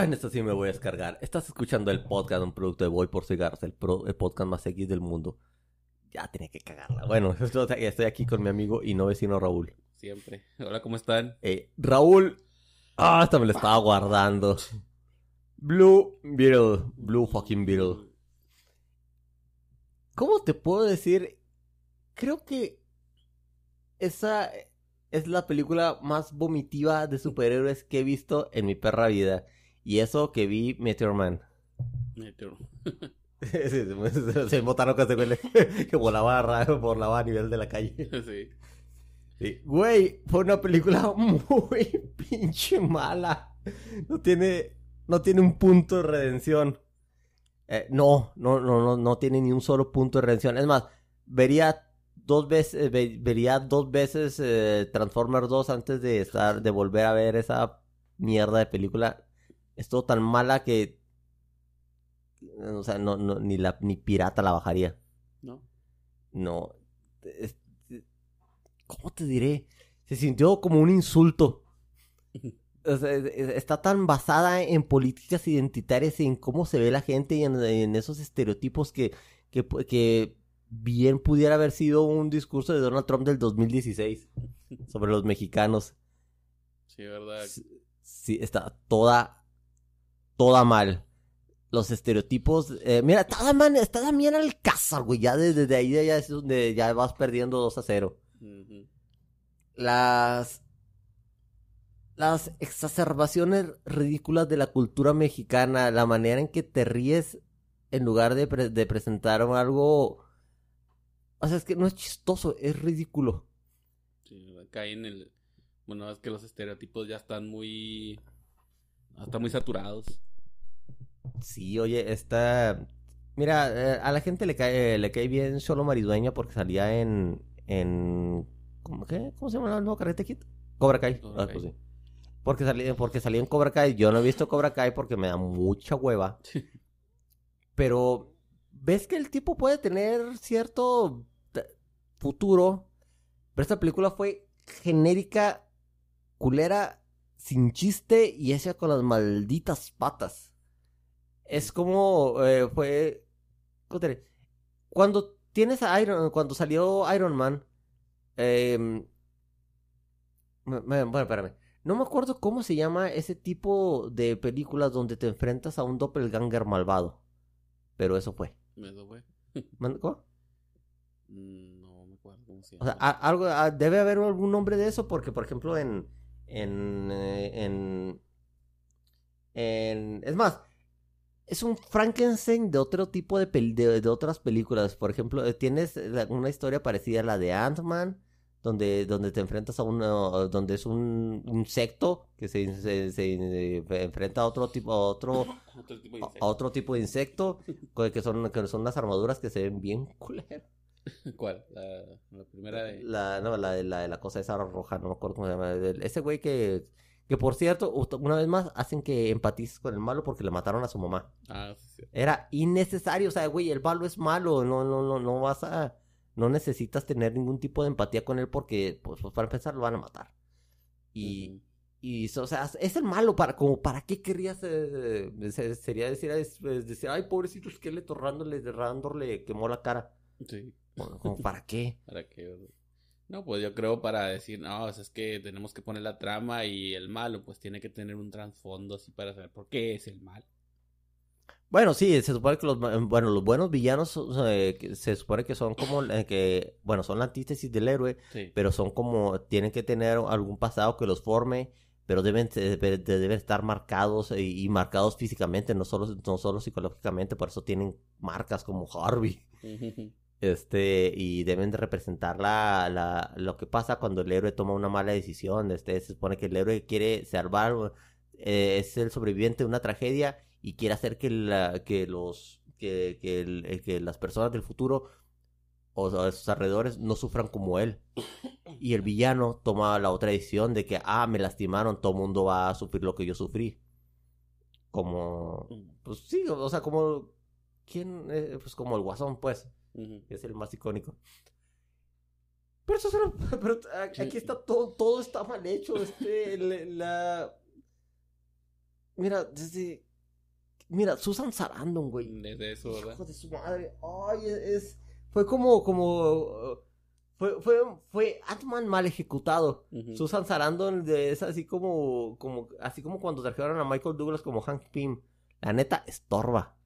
Ah, en esto sí me voy a descargar. Estás escuchando el podcast, un producto de Voy por Cigarros, el, pro- el podcast más X del mundo. Ya tenía que cagarla. Bueno, esto- estoy aquí con mi amigo y no vecino Raúl. Siempre. Hola, ¿cómo están? Eh, Raúl. Ah, hasta me lo estaba guardando. Blue Beetle. Blue fucking Beetle. ¿Cómo te puedo decir? Creo que esa es la película más vomitiva de superhéroes que he visto en mi perra vida. Y eso que vi Meteor Man. Meteo. se, se, botaron que se huele que volaba, ra- volaba a nivel de la calle. sí. Sí. Güey, fue una película muy pinche mala. No tiene, no tiene un punto de redención. Eh, no, no, no, no, no tiene ni un solo punto de redención. Es más, vería dos veces, ve- vería dos veces eh, Transformers 2 antes de estar, de volver a ver esa mierda de película. Es todo tan mala que, o sea, no, no, ni la, ni pirata la bajaría. ¿No? No. es- ¿Cómo te diré? Se sintió como un insulto. O sea, es- es- está tan basada en políticas identitarias y en cómo se ve la gente y en, en esos estereotipos que, que, que bien pudiera haber sido un discurso de Donald Trump del 2016 sobre los mexicanos. Sí, ¿verdad? Sí, está toda, toda mal. Los estereotipos, eh, mira, está Damián, está Damián Alcázar, güey, ya desde de ahí ya es donde ya vas perdiendo 2 a 0. Ujú. Las, las exacerbaciones ridículas de la cultura mexicana, la manera en que te ríes en lugar de, pre- de presentar algo, o sea, es que no es chistoso, es ridículo. Sí. Cae en el... Bueno, es que los estereotipos ya están muy... Están muy saturados. Sí, oye, está... Mira, eh, a la gente le cae, le cae bien Solo Maridueña porque salía en... en... ¿Cómo, qué? ¿Cómo se llama el nuevo Karate Kid? Cobra Kai. Cobra Ah, Kai. pues sí. Porque salía, porque en Cobra Kai. Yo no he visto Cobra Kai porque me da mucha hueva. Pero ves que el tipo puede tener cierto futuro. Pero esta película fue genérica, culera, sin chiste y hecha con las malditas patas. Es como eh, fue. Cuando tienes a Iron, cuando salió Iron Man, em, bueno, espérame. No me acuerdo cómo se llama ese tipo de películas donde te enfrentas a un doppelganger malvado. Pero eso fue. Eso fue. ¿Cómo? Mm, No me acuerdo cómo se O llama. sea, a- algo, a- debe haber algún nombre de eso porque, por ejemplo, en, en, eh, en, en- es más, es un Frankenstein de otro tipo de, pel- de, de otras películas. Por ejemplo, eh, tienes la- una historia parecida a la de Ant-Man, donde, donde te enfrentas a uno, donde es un insecto que se, se, se enfrenta a otro tipo, a otro, Otro tipo de a- a insecto. otro tipo de insecto, que son, que son unas armaduras que se ven bien culeras. ¿Cuál? La, la primera de... La, no, la de la, de la cosa esa roja, no me acuerdo cómo se llama. Ese güey que, que por cierto, una vez más hacen que empatices con el malo porque le mataron a su mamá. Ah, sí. Era innecesario, o sea, güey, el malo es malo, no, no, no, no vas a, no necesitas tener ningún tipo de empatía con él porque, pues, pues, para empezar lo van a matar. Y, y o sea, es el malo, para, como, ¿para qué querrías, eh, se- sería decir, es- es decir, ay, pobrecito esqueleto, Randor le, Randor le quemó la cara. Sí. Como, como, ¿para qué? ¿Para qué? No, pues yo creo para decir, no, o sea, es que tenemos que poner la trama y el malo, pues tiene que tener un trasfondo así para saber por qué es el mal. Bueno, sí, se supone que los, bueno, los buenos villanos eh, se supone que son como eh, que, bueno, son la antítesis del héroe, Sí. pero son como, tienen que tener algún pasado que los forme, pero deben, deben estar marcados eh, y, marcados físicamente, no solo, no solo psicológicamente, por eso tienen marcas como Harvey. Este, y deben de representar la, la, lo que pasa cuando el héroe toma una mala decisión. Este, se supone que el héroe quiere salvar, eh, es el sobreviviente de una tragedia y quiere hacer que, la, que los, que, que, el- eh, que las personas del futuro o sea, sus alrededores no sufran como él. Y el villano toma la otra decisión de que, ah, me lastimaron, todo el mundo va a sufrir lo que yo sufrí. Como, pues sí, o sea, como, ¿quién? Eh, pues como el guasón, pues Es el más icónico. Pero eso es una- pero aquí está todo, todo está mal hecho, este, la, Mira, desde. Mira, Susan Sarandon, güey. Desde eso, ¿verdad? Hijo de su madre. Ay, es. Fue como. como fue, fue, fue Ant-Man mal ejecutado. Susan Sarandon de- es así como, como. Así como cuando trajeron a Michael Douglas como Hank Pym. La neta, estorba.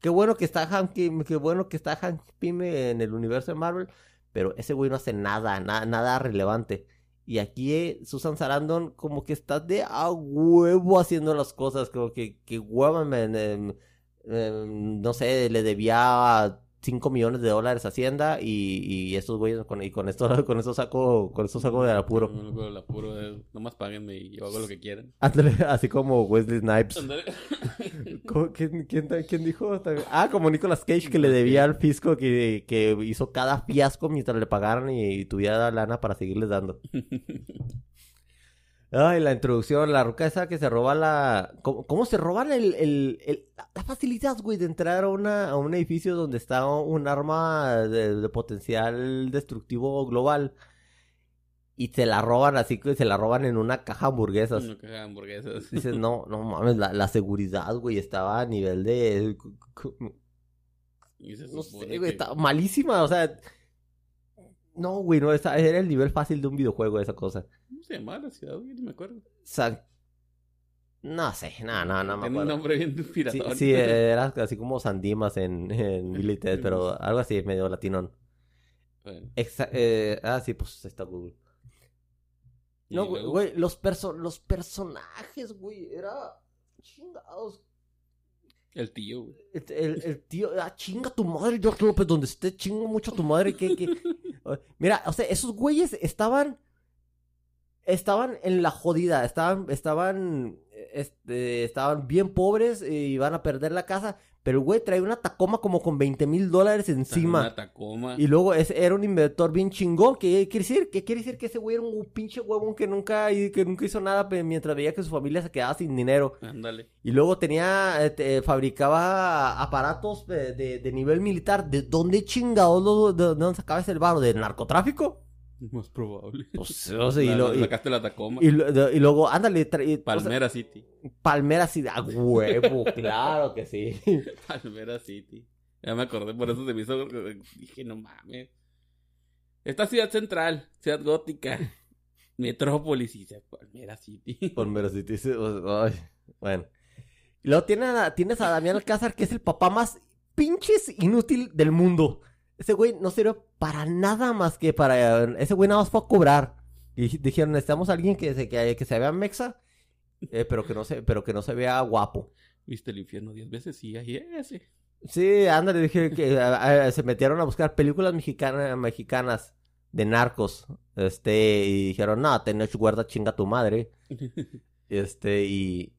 Qué bueno que está Hank Pym, qué bueno que está Hank Pym en el universo de Marvel. Pero ese güey no hace nada, na- nada relevante. Y aquí eh, Susan Sarandon como que está de a huevo haciendo las cosas. Como que, que hueva, em, em, no sé, le debía 5 millones de dólares Hacienda y, y estos güeyes con, y con esto con esto saco con esto saco del apuro. No, no, el apuro es, nomás páguenme y yo hago lo que quieran. Ándale, así como Wesley Snipes. Ándale. ¿Cómo- ¿Quién, quién, quién dijo? Ah, como Nicolas Cage que le debía al fisco que, que hizo cada fiasco mientras le pagaran y tuviera lana para seguirles dando. Ay, la introducción, la ruca esa que se roba la... ¿Cómo, cómo se roban el, el, el- la facilidad, güey, de entrar a, una, a un edificio donde está un arma de, de potencial destructivo global? Y se la roban así que se la roban en una caja de hamburguesas. Una caja de hamburguesas. Dices, no, no mames, la, la seguridad, güey, estaba a nivel de... No sé, güey, que- estaba malísima, o sea... No, güey, no, esa- era el nivel fácil de un videojuego esa cosa. ¿Cómo se llamaba la ciudad? güey? Ni me acuerdo. San... No sé, no, no, no me Tiene un acuerdo. nombre bien Sí, piratón. sí, era así como Sandimas en, en Billy Ted, pero algo así, medio latinón. Bueno, Exa- eh, ah, sí, pues está Google. No, güey, güey, los, perso los personajes, güey, era... Chingados. El tío, güey. El, el- el tío, ah, chinga tu madre, George López, donde esté, chingo mucho a tu madre. Que, que... Mira, o sea, esos güeyes estaban. Estaban en la jodida, estaban, estaban, este, estaban bien pobres y iban a perder la casa. Pero el güey traía una Tacoma como con 20 mil dólares encima. Una Tacoma. Y luego ese era un inventor bien chingón. ¿Qué quiere decir? ¿Qué quiere decir? Que ese güey era un pinche huevón que nunca, y que nunca hizo nada mientras veía que su familia se quedaba sin dinero. Ándale. Y luego tenía, eh, te- fabricaba aparatos de, de- de nivel militar. ¿De dónde chingados de, de dónde sacaba ese varo? ¿Del narcotráfico? Más probable. Pues, o sea, y, lo- sacaste la Tacoma. y lo- de- y luego, ándale, y- o sea, Palmera City. Palmera sí, a huevo, claro que sí. Palmera City. Ya me acordé, por eso se me hizo. Dije, no mames. Esta ciudad central, ciudad gótica, metrópolis y Palmera City. Palmera o- ay, bueno. Y luego tiene a- tienes a Damián Alcázar, que es el papá más pinches inútil del mundo. Ese güey no sirve para nada más que para... Ese güey nada más fue a cobrar. Y dij- dijeron, necesitamos a alguien que se, que, que se vea mexa, eh, pero, que no se, pero que no se vea guapo. ¿Viste el infierno diez veces? Sí, ahí ese. Sí, ándale, dije que a- a- se metieron a buscar películas mexicanas, mexicanas de narcos. Este, y dijeron, no, tenés guarda chinga tu madre. Este, y,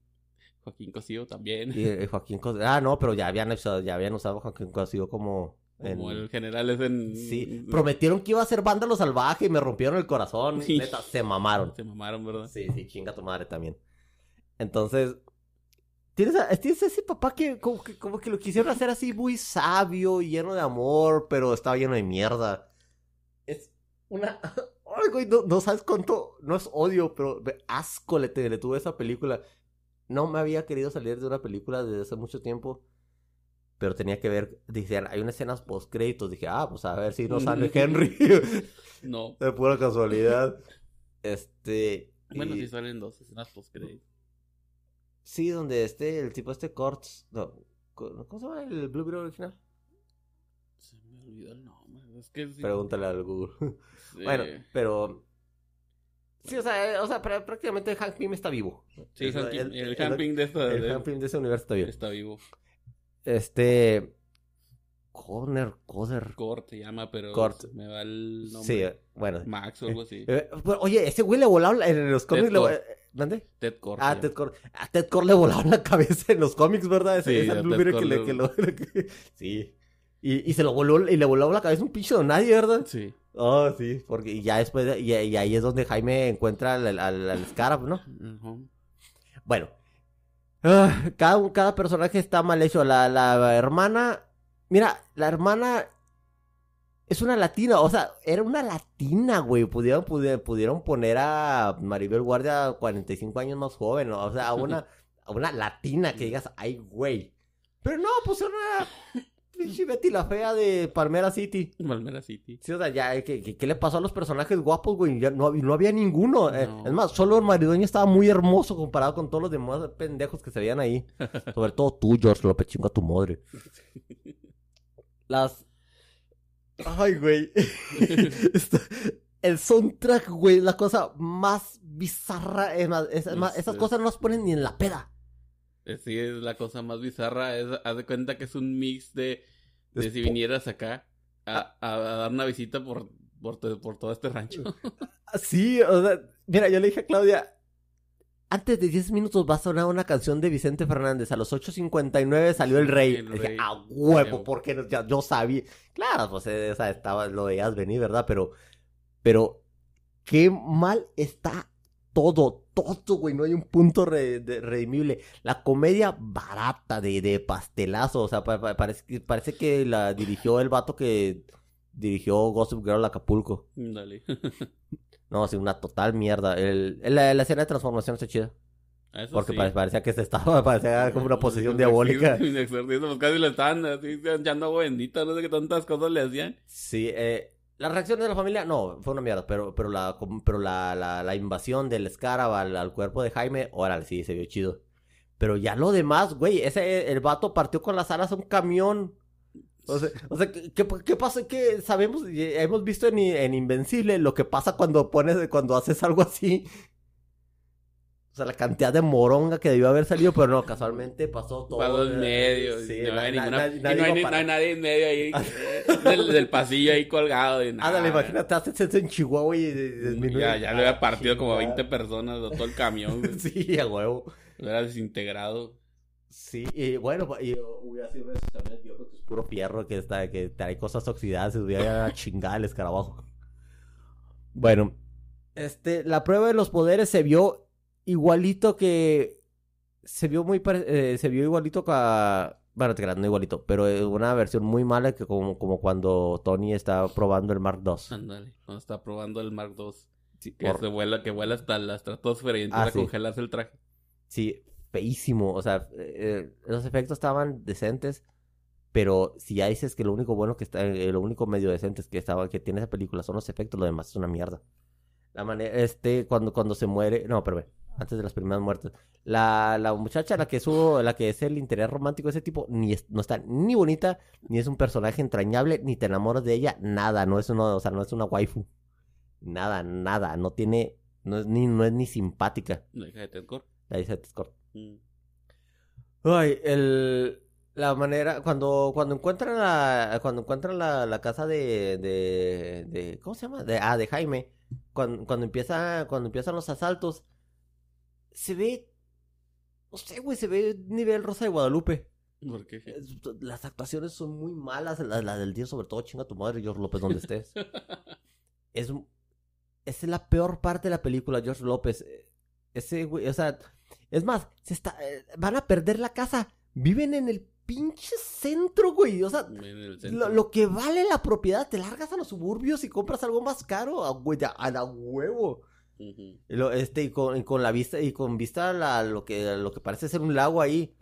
Joaquín Cosío también. y, eh, Joaquín Cos- Ah, no, pero ya habían usado, ya habían usado Joaquín Cosío como... en- Como el general es en. Sí, prometieron que iba a ser vándalo salvaje y me rompieron el corazón. Sí. Neta, se mamaron. Se mamaron, ¿verdad? Sí, sí, chinga tu madre también. Entonces, tienes, a- tienes ese papá que como, que como que lo quisieron hacer así muy sabio y lleno de amor, pero estaba lleno de mierda. Es una... Ay, güey, no, no sabes cuánto... No es odio, pero asco le, le tuve esa película. No me había querido salir de una película desde hace mucho tiempo. Pero tenía que ver, decían, hay unas escenas post créditos. Dije, ah, pues a ver si no sale Henry. No. de pura casualidad. Este. Bueno, y- sí salen dos escenas post Sí, donde este, el tipo este Corts. No, ¿Cómo se llama el Blue Beetle original? Se me olvidó el nombre. Es que. Pregúntale al Google. Sí. Bueno, pero. Sí, o sea, eh, o sea, prá- prácticamente Hank Pym está vivo. Sí, el, el el- de esta. el de- Hank Pym de ese universo está vivo. está vivo. Este. Corner, Coder. Cort se llama, pero Cort. me va el nombre. Sí, eh, bueno. Max o algo así. Eh, bueno, oye, ese güey le volaron la- en los cómics. Ted le- eh, ¿Dónde? Ted Cort. Ah, Ted. Cord. A Ted Cord le volaron la cabeza en los cómics, ¿verdad? Ese, Sí, ese a Blue Ted Beetle que le, que lo- Sí. Y, y se lo voló, y le voló la cabeza un pinche de nadie, ¿verdad? Sí. Oh, sí, porque ya después, de- y, y ahí es donde Jaime encuentra al, al, al Scarab, ¿no? Bueno. Ah, cada, cada personaje está mal hecho. La, la hermana. Mira, la hermana. Es una latina. O sea, era una latina, güey. Pudieron, pudieron, pudieron poner a Maribel Guardia 45 años más joven. ¿no? O sea, a una. una latina que digas, ay, güey. Pero no, pues una pinche Betty la fea de Palmera City. Palmera City. Sí, o sea, ya, ¿qué, qué, qué le pasó a los personajes guapos, güey? Ya no, no había ninguno. Eh, No. es más, solo el maridueño estaba muy hermoso comparado con todos los demás pendejos que se veían ahí. Sobre todo tú, George López, chingo a tu madre. Las... Ay, güey. El soundtrack, güey, la cosa más bizarra. Es más, es- es más, esas Es- cosas no las ponen ni en la peda. Eh, Sí, es la cosa más bizarra. Es, haz de cuenta que es un mix de, de Es si vinieras acá a, a- a dar una visita por, por, por todo este rancho. Sí, o sea, mira, yo le dije a Claudia, antes de 10 minutos va a sonar una canción de Vicente Fernández. A los 8.59 salió el rey. El Le dije, rey. a huevo, porque no- ya, yo sabía. Claro, pues eh, o sea, estaba, lo veías venir, ¿verdad? Pero, pero, qué mal está todo, todo, güey. No hay un punto re- de- redimible. La comedia barata de, de pastelazo. O sea, pa- pa- parece, que- parece que la dirigió el vato que dirigió Gossip Girl Acapulco. Dale. No, sí, una total mierda. El, el- la, la escena de transformación está chida. Eso Porque sí. pare- parecía que se estaba, parecía como una posesión diabólica. pues casi le estaban así echando bendita, no sé qué tantas cosas le hacían. Sí, eh, la reacción de la familia, no, fue una mierda, pero, pero, la, pero la, la, la invasión del Scarab al, al cuerpo de Jaime, órale, sí, se vio chido. Pero ya lo demás, güey, ese, el vato partió con las alas a un camión. O sea, o sea ¿qué, qué, pasa? Que sabemos, y hemos visto en, en Invencible lo que pasa cuando pones, cuando haces algo así. O sea, la cantidad de moronga que debió haber salido, pero no, casualmente pasó todo. Pasó en medio. Sí, y no, na- hay na- ninguna- na- y nadie no hay iba ni- para- no hay nadie en medio ahí. del, del pasillo ahí colgado. Y nada. Ándale, imagínate, haces eso en Chihuahua y disminuye. Ya, ya le había partido como a Chingada. 20 personas todo el camión. Sí, a huevo. Lo hubiera desintegrado. Sí, y bueno, pa- y hubiera sido uno de camiones viejos que es puro fierro, que está, que trae cosas oxidadas, se hubiera a chingar el escarabajo. Bueno, este, la prueba de los poderes se vio igualito que. Se vio muy pare- eh, se vio igualito que. Bueno, te creas, no igualito, pero eh, una versión muy mala que como, como cuando Tony estaba probando el Mark II. Ándale, cuando está probando el Mark II. Sí, Que se vuela, que vuela hasta la estratosfera y empieza Ah, a sí. congelarse el traje. Sí, feísimo. O sea, eh, los efectos estaban decentes. Pero si ya dices que lo único bueno que está, eh, lo único medio decente es que estaba, que tiene esa película son los efectos, lo demás es una mierda. La manera, este, cuando, cuando se muere, no, pero ve, antes de las primeras muertes. La, la muchacha, la que es la que es el interés romántico de ese tipo, ni es- no está ni bonita, ni es un personaje entrañable, ni te enamoras de ella, nada, no es uno, o sea, no es una waifu. Nada, nada, no tiene, no es ni, no es ni simpática, La hija de Ted la dice Discord. Mm. Ay, el la manera cuando cuando encuentran la cuando encuentran la, la casa de, de de ¿cómo se llama? De ah, de Jaime. Cuando, cuando empieza cuando empiezan los asaltos se ve no sé, güey, se ve nivel Rosa de Guadalupe. ¿Por qué? Es- Las actuaciones son muy malas, las la del día sobre todo, chinga tu madre, George López, donde estés. es es la peor parte de la película, George López. Ese güey, o sea, es más, se está, eh, van a perder la casa. Viven en el pinche centro, güey. O sea, lo, lo que vale la propiedad, te largas a los suburbios y compras algo más caro, a, güey, a, a la huevo. Ujú. Y lo- este, y con, y con la vista, y con vista a la- lo que, a lo que parece ser un lago ahí.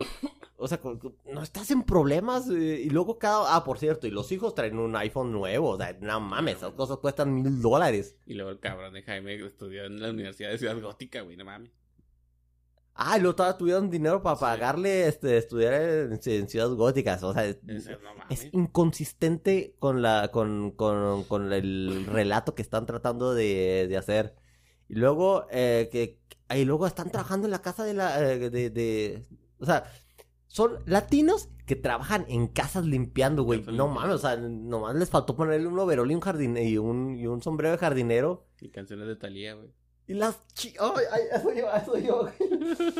O sea, con- con- no estás en problemas. eh, y luego cada. Ah, por cierto, y los hijos traen un iPhone nuevo. O sea, no mames, esas cosas cuestan mil dólares. Y luego el cabrón de Jaime estudió en la Universidad de Ciudad Gótica, güey, no mames. Ah, y luego tuvieron dinero para Sí. pagarle este, estudiar en, en ciudades góticas. O sea, es, no es inconsistente con la con, con, con el relato que están tratando de, de hacer. Y luego, eh, que, y luego están trabajando en la casa de la... eh, de, de- o sea, son latinos que trabajan en casas limpiando, güey. No mames, o sea, nomás les faltó ponerle un overol y un, jardine y un, y un sombrero de jardinero. Y canciones de Talía, güey. Y las chi... ¡Ay, ay, eso yo, eso yo!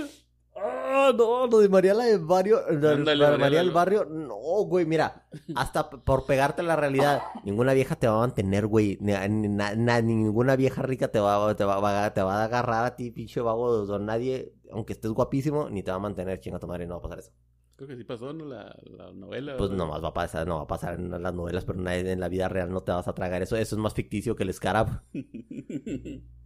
Ah, no, lo de María la barrio, de la de María del barrio, no, güey, mira, hasta por pegarte a la realidad, ninguna vieja te va a mantener, güey, ni, ni- na- na- ninguna vieja rica te va, te va, va- te va a agarrar a ti, pinche vago, o nadie, aunque estés guapísimo, ni te va a mantener, chinga tu madre, no va a pasar eso. Creo que sí pasó, ¿no? La, la novela. Pues nomás va a pasar, no va a pasar en las novelas, pero nadie- en la vida real no te vas a tragar eso, eso es más ficticio que el Scarab.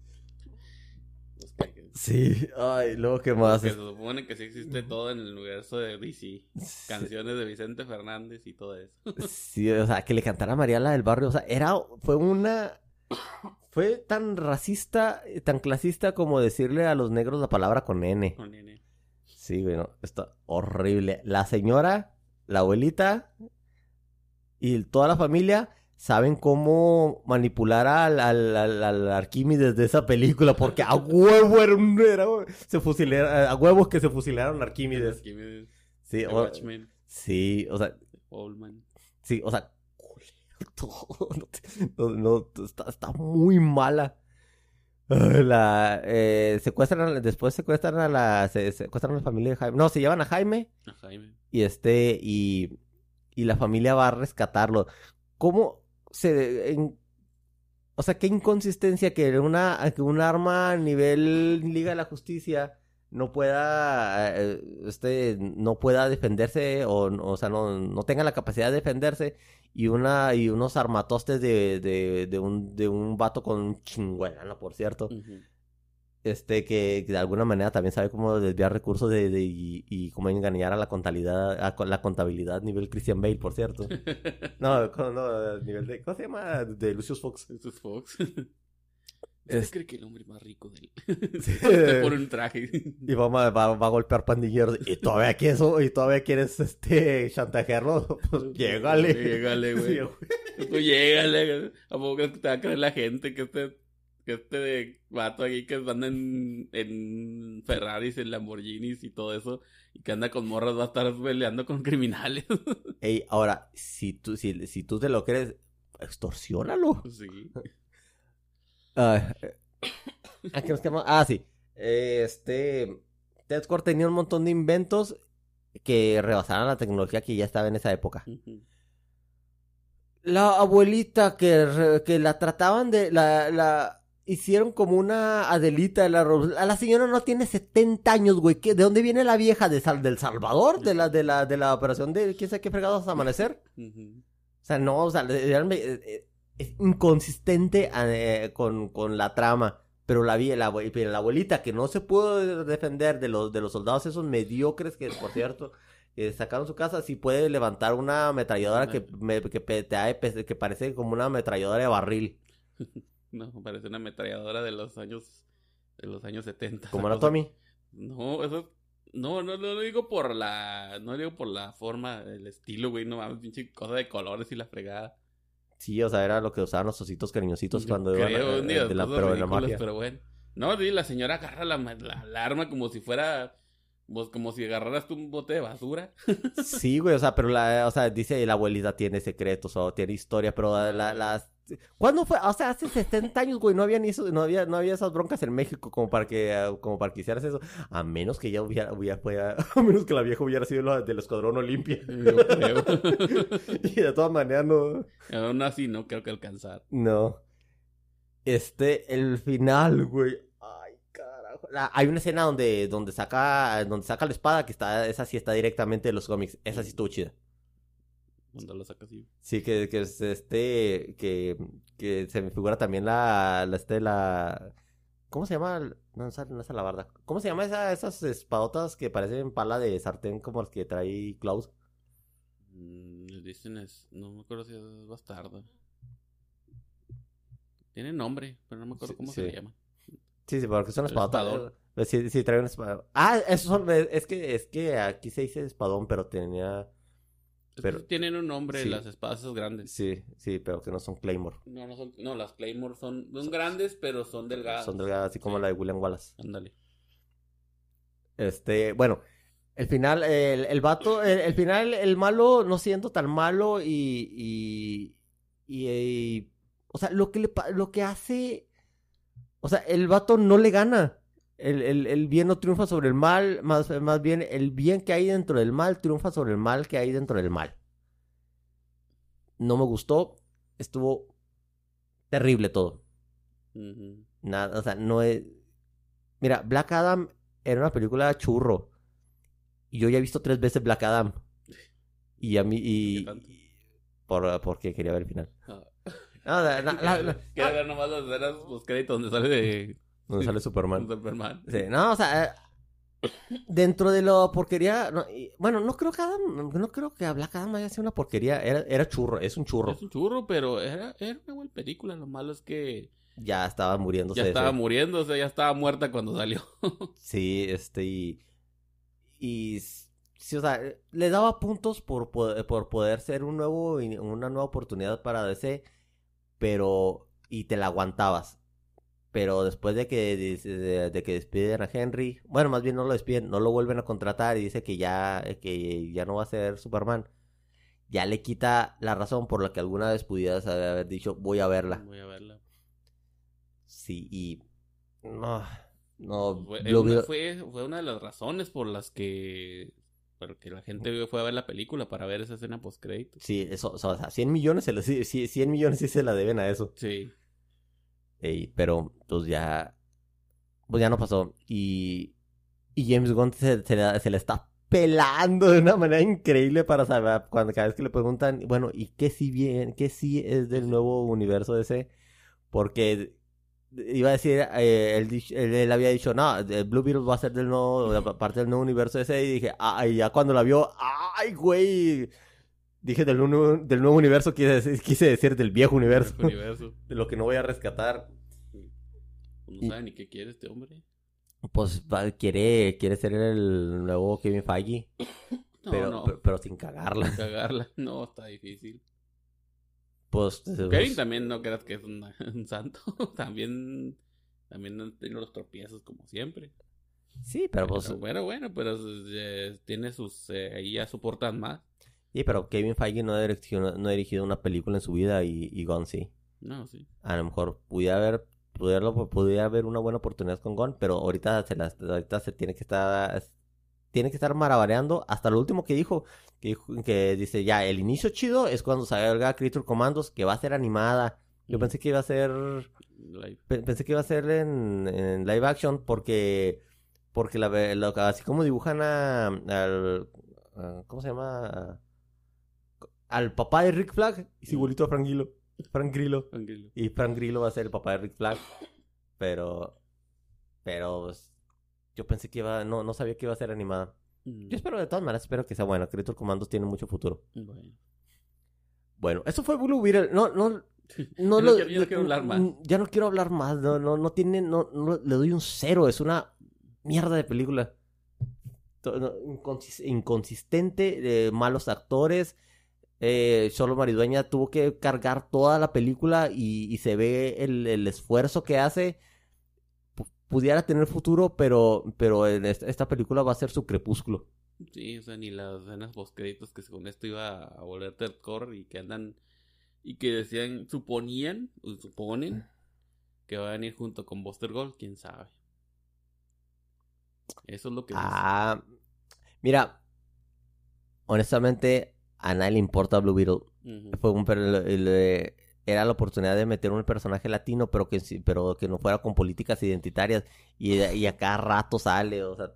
Sí, ay, luego qué más. Que se supone que sí existe todo en el universo de DC. Canciones de Vicente Fernández y todo eso. Sí, o sea, que le cantara a María la del barrio, o sea, era, fue una, fue tan racista, tan clasista como decirle a los negros la palabra con N. Con N. Sí, güey, no, está horrible. La señora, la abuelita y toda la familia saben cómo manipular al, al, al, Arquímedes de esa película, porque a huevo era, un, era se fusilaron, a huevos que se fusilaron Arquímedes. Arquímedes. Sí, o, sí, o sea, sí, o sea, no, no, está, está, muy mala. La, eh, secuestran, después secuestran a la, se, secuestran a la familia de Jaime. No, se llevan a Jaime. A Jaime. Y este, y, y la familia va a rescatarlo. ¿Cómo se, en, o sea, qué inconsistencia que una, que un arma a nivel Liga de la Justicia no pueda, eh, este, no pueda defenderse o, o sea, no, no tenga la capacidad de defenderse y una y unos armatostes de, de, de un de un vato con un chingüenano, por cierto. Este que, de alguna manera también sabe cómo desviar recursos de, de y, y, cómo engañar a la contabilidad a la contabilidad nivel Christian Bale, por cierto. no, no, nivel de ¿cómo se llama? De Lucius Fox. Lucius Fox. ¿Usted cree que el hombre más rico de él se pone un traje? Y va, va, va, a golpear pandilleros. Y todavía quieres, y todavía quieres este chantajearlo. Pues llégale. Llégale, güey. pues llégale. ¿A poco te va a creer la gente que este, que este de vato aquí que anda en, en Ferraris, en Lamborghinis y todo eso, y que anda con morras va a estar peleando con criminales? Ey, ahora, si tú, si, si tú te lo crees, extorsiónalo. Sí. Ah, nos Ah, sí. Este. Ted Core tenía un montón de inventos que rebasaban la tecnología que ya estaba en esa época. La abuelita que, que la trataban de. La, la hicieron como una Adelita. La, la señora no tiene 70 años, güey. ¿De dónde viene la vieja? ¿De ¿Del Salvador? ¿De la, de, la, de la operación de quién sabe qué fregados amanecer? O sea, no, o sea, realmente es inconsistente eh, con, con, la trama. Pero la, la, la, abuelita que no se pudo defender de los, de los soldados esos mediocres que, por cierto, sacaron su casa, sí puede levantar una ametralladora que, me, que, que parece como una ametralladora de barril. No, parece una ametralladora de los años de los años 70. ¿Como la Tommy? No, eso no, no, no, lo digo por la no lo digo por la forma, el estilo, güey, no mames, pinche cosa de colores y la fregada. Sí, o sea, era lo que usaban los ositos cariñositos cuando iban a, eh, de la, pero, la Pero bueno. No, sí, la señora agarra la, la, arma como si fuera... Pues, como si agarraras tú un bote de basura. sí, güey, o sea, pero la, o sea, dice la abuelita tiene secretos o tiene historia, pero la, las ¿Cuándo fue? O sea, hace 70 años, güey, no había ni eso, no había, no había esas broncas en México como para que, como para que hicieras eso. A menos que ya hubiera, hubiera, a menos que la vieja hubiera sido del escuadrón Olimpia. y de todas maneras no. Aún así no creo que alcanzar. No. Este, el final, güey. Hay una escena donde, donde saca, donde saca la espada que está, esa sí está directamente de los cómics. Esa sí estuvo chida. Cuando lo saca así. Sí, que, que es este, que, que se me figura también la, la, este, la, ¿cómo se llama? No, no es la barda. ¿Cómo se llama esa, esas espadotas que parecen pala de sartén como las que trae Klaus? Mm, dicen es, no me acuerdo si es bastardo. Tiene nombre, pero no me acuerdo cómo se llama. Sí, sí, porque son espadotas. Sí, sí, trae un espadón. Ah, eso son, es que, es que aquí se dice espadón, pero tenía pero, tienen un nombre las espadas grandes. Sí, sí, pero que no son Claymore. No, no son, no, las Claymore son, son grandes, pero son delgadas. Son delgadas, así como la de William Wallace. Ándale. Este, bueno, el final, el, el vato, el, final, el malo no siendo tan malo y, y, y, o sea, lo que le, lo que hace, o sea, el vato no le gana. El, el, el, bien no triunfa sobre el mal, más, más bien el bien que hay dentro del mal triunfa sobre el mal que hay dentro del mal. No me gustó, estuvo terrible todo. Nada, o sea, no es... Mira, Black Adam era una película churro. Y yo ya he visto tres veces Black Adam. Y a mí... Y, por, porque quería ver el final. Ah. No, ver nomás las escenas, los créditos donde sale de donde sale Superman. Superman. Sí, no, o sea, eh, dentro de lo porquería, no, y- bueno, no creo que Adam, no creo que Black Adam haya sido una porquería, era, era churro, es un churro. Es un churro, pero era, era una buena película. Lo malo es que Ya estaba muriéndose. ya estaba ese- muriéndose, ya estaba muerta cuando salió. Sí, este, y, y sí, o sea, le daba puntos por, po- por poder ser un nuevo, una nueva oportunidad para DC, pero, y te la aguantabas. Pero después de que, de, de que despiden a Henry, bueno, más bien no lo despiden, no lo vuelven a contratar y dice que ya, que ya no va a ser Superman, ya le quita la razón por la que alguna vez pudieras haber dicho, voy a verla. Voy a verla. Sí, y... No, no, Fue, lo una, veo- fue, fue una de las razones por las que, que la gente fue a ver la película para ver esa escena post crédito. Sí, eso, o sea, 100 millones, se le, sí, sí, 100 millones sí se la deben a eso. Sí. Ey, pero, pues ya, pues ya no pasó. Y, y James Gunn se, se, la, se la está pelando de una manera increíble para saber, cuando cada vez que le preguntan, bueno, ¿y qué sí bien, qué sí es del nuevo universo DC? Porque iba a decir, eh, él, él, él había dicho, no, el Blue Beetle va a ser del nuevo, parte del nuevo universo DC, y dije, ay, ya cuando la vio, ay, güey. Dije del, nuevo- del nuevo universo, quise decir, quise decir del viejo universo. Universo. de lo que no voy a rescatar. No Y- sabe ni qué quiere este hombre. Pues va- quiere, quiere ser el nuevo Kevin Feige, No, pero, no. pero, pero sin cagarla. Cagarla. No, está difícil. Pues, Kevin pues, también no creas que es un santo. también, también tiene los tropiezos como siempre. sí, pero pues, Pero bueno, bueno, pero eh, tiene sus, eh, ahí ya soportan más. sí, pero Kevin Feige no ha dirigido, no ha dirigido una película en su vida y, y Gunn sí. No, sí. A lo mejor pudiera haber, pudiera, pudiera haber una buena oportunidad con Gunn, pero ahorita se las, ahorita se tiene que estar, tiene que estar marabareando hasta lo último que dijo, que, que dice ya, el inicio chido es cuando salga Creature Commandos, que va a ser animada. Yo Mm. pensé que iba a ser Live. Pe- Pensé que iba a ser en, en live action porque porque la, lo- así como dibujan a, al a- ¿cómo se llama? Al papá de Rick Flag es igualito a Frank Grillo. Frank Grillo. Y Frank Grillo va a ser el papá de Rick Flag. Pero pero pues, yo pensé que iba no no sabía que iba a ser animada. Mm, Yo espero de todas maneras espero que sea buena. Creature Commandos tiene mucho futuro. Bueno. Bueno, eso fue Blue Beetle. No, no, no, Ya no lo- no quiero hablar más. Ya no quiero hablar más. No, no, no tiene, no, no, le doy un cero. Es una mierda de película. Inconsistente, eh, malos actores. Eh, Solo Maridueña tuvo que cargar toda la película y, y se ve el, el esfuerzo que hace. Pu- pudiera tener futuro, pero, pero en esta, esta película va a ser su crepúsculo. Sí, o sea, ni las escenas post créditos que con esto iba a volver hardcore y que andan y que decían, suponían, o suponen que van a ir junto con Buster Gold, quién sabe. Eso es lo que dice. Ah, mira, honestamente, a nadie le importa Blue Beetle. Fue un el- el- era la oportunidad de meter un personaje latino, pero que pero que no fuera con políticas identitarias y, y a cada rato sale, o sea,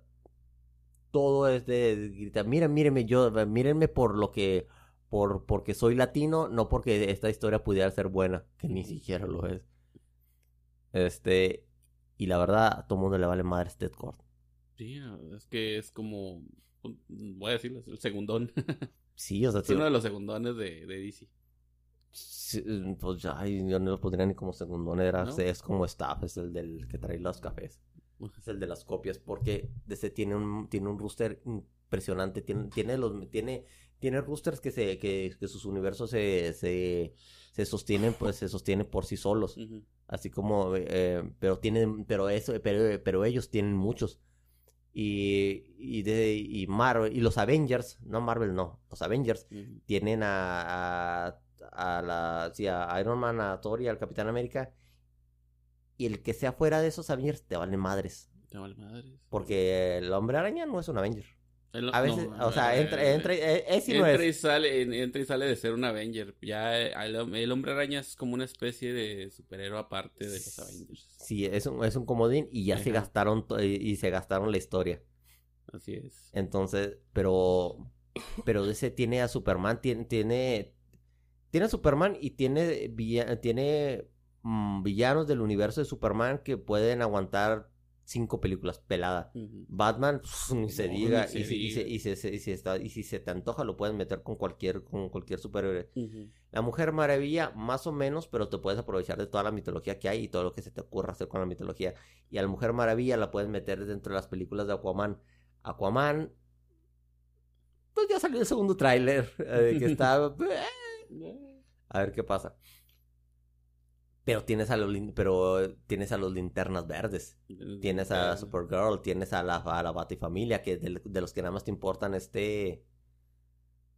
todo es de, de gritar, miren, mírenme yo, mírenme por lo que por porque soy latino, no porque esta historia pudiera ser buena, que ni siquiera lo es. Este, y la verdad, a todo mundo le vale madre este Court. Sí, es que es como, voy a decirlo, el segundón. Sí, o sea, es sí, uno de los segundones de, de DC. Sí, pues ya, yo no lo pondría ni como segundón, era, ¿No? es como staff, es el del que trae los cafés, es el de las copias, porque DC tiene un, tiene un rooster impresionante, tiene, tiene los, tiene, tiene roosters que se, que, que sus universos se, se, se sostienen, pues se sostienen por sí solos, así como, eh, pero tienen, pero eso, pero, pero ellos tienen muchos. Y, y, de, y Marvel, y los Avengers, no Marvel, no, los Avengers tienen a, a, a la sí, a Iron Man, a Thor y al Capitán América. Y el que sea fuera de esos Avengers te valen madres. Te vale madres. Porque el hombre araña no es un Avenger. El- A veces, no, o sea, eh, entra, entra, eh, es y no entra es. y sale, en- entra y sale de ser un Avenger. Ya eh, el, el hombre araña es como una especie de superhéroe aparte de los Avengers. Sí, es un, es un comodín y ya se gastaron y se gastaron la historia. Así es. Entonces, pero pero ese tiene a Superman, tiene tiene tiene a Superman y tiene villa- tiene mm, villanos del universo de Superman que pueden aguantar cinco películas pelada. Batman, ni se No, diga. ni se y, si, y, si está- y si se te antoja, lo pueden meter con cualquier, con cualquier superhéroe. La Mujer Maravilla, más o menos, pero te puedes aprovechar de toda la mitología que hay y todo lo que se te ocurra hacer con la mitología. Y a la Mujer Maravilla la puedes meter dentro de las películas de Aquaman. Aquaman, pues ya salió el segundo tráiler, eh, que está... a ver qué pasa. Pero tienes a los, pero tienes a los linternas verdes. Tienes a Supergirl, tienes a la, a la Batifamilia, que de, de los que nada más te importan este...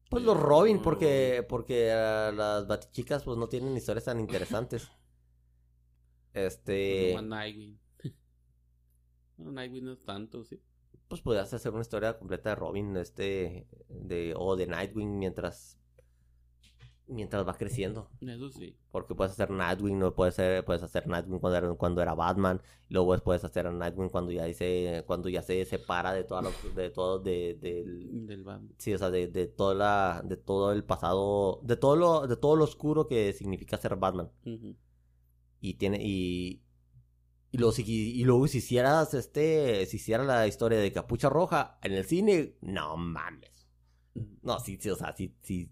Pues los Robin, porque, porque ah, las Batichicas pues no tienen historias tan interesantes. Este... Nomás Nightwing. No, Nightwing no es tanto, sí. Pues podrías hacer una historia completa de Robin, este... De, o de Nightwing mientras... Mientras va creciendo. Eso sí. Porque puedes hacer Nightwing, no puedes hacer, puedes hacer Nightwing cuando era, cuando era Batman, luego puedes hacer a Nightwing cuando ya dice, cuando ya se separa de toda los- de todo, de, del, Del Batman. sí, o sea, de, de toda la, de todo el pasado, de todo lo, de todo lo oscuro que significa ser Batman. Ujú. Y tiene, y, y luego si, y luego si hicieras este, si hicieras la historia de Capucha Roja en el cine, no mames. No, sí, sí, o sea, sí, sí,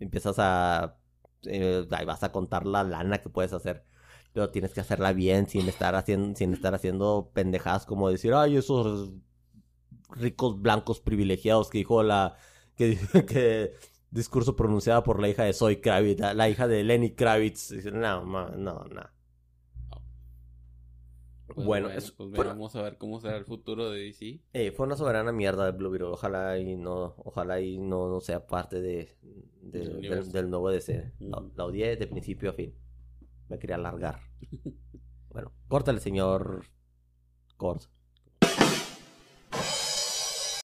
empiezas a, eh, vas a contar la lana que puedes hacer, pero tienes que hacerla bien, sin estar haciendo, sin estar haciendo pendejadas como decir, ay, esos ricos blancos privilegiados que dijo la, que, que discurso pronunciada por la hija de Zoe Kravitz, la, hija de Lenny Kravitz, no, no, no. Pues Bueno, bueno, es- pues bueno. vamos a ver cómo será el futuro de DC. Eh, fue una soberana mierda de Blue Beetle. Ojalá y no, ojalá y no, no sea parte de, de- Del nuevo DC. La, odié de principio a fin. Me quería alargar. Bueno, córtale, señor Cord.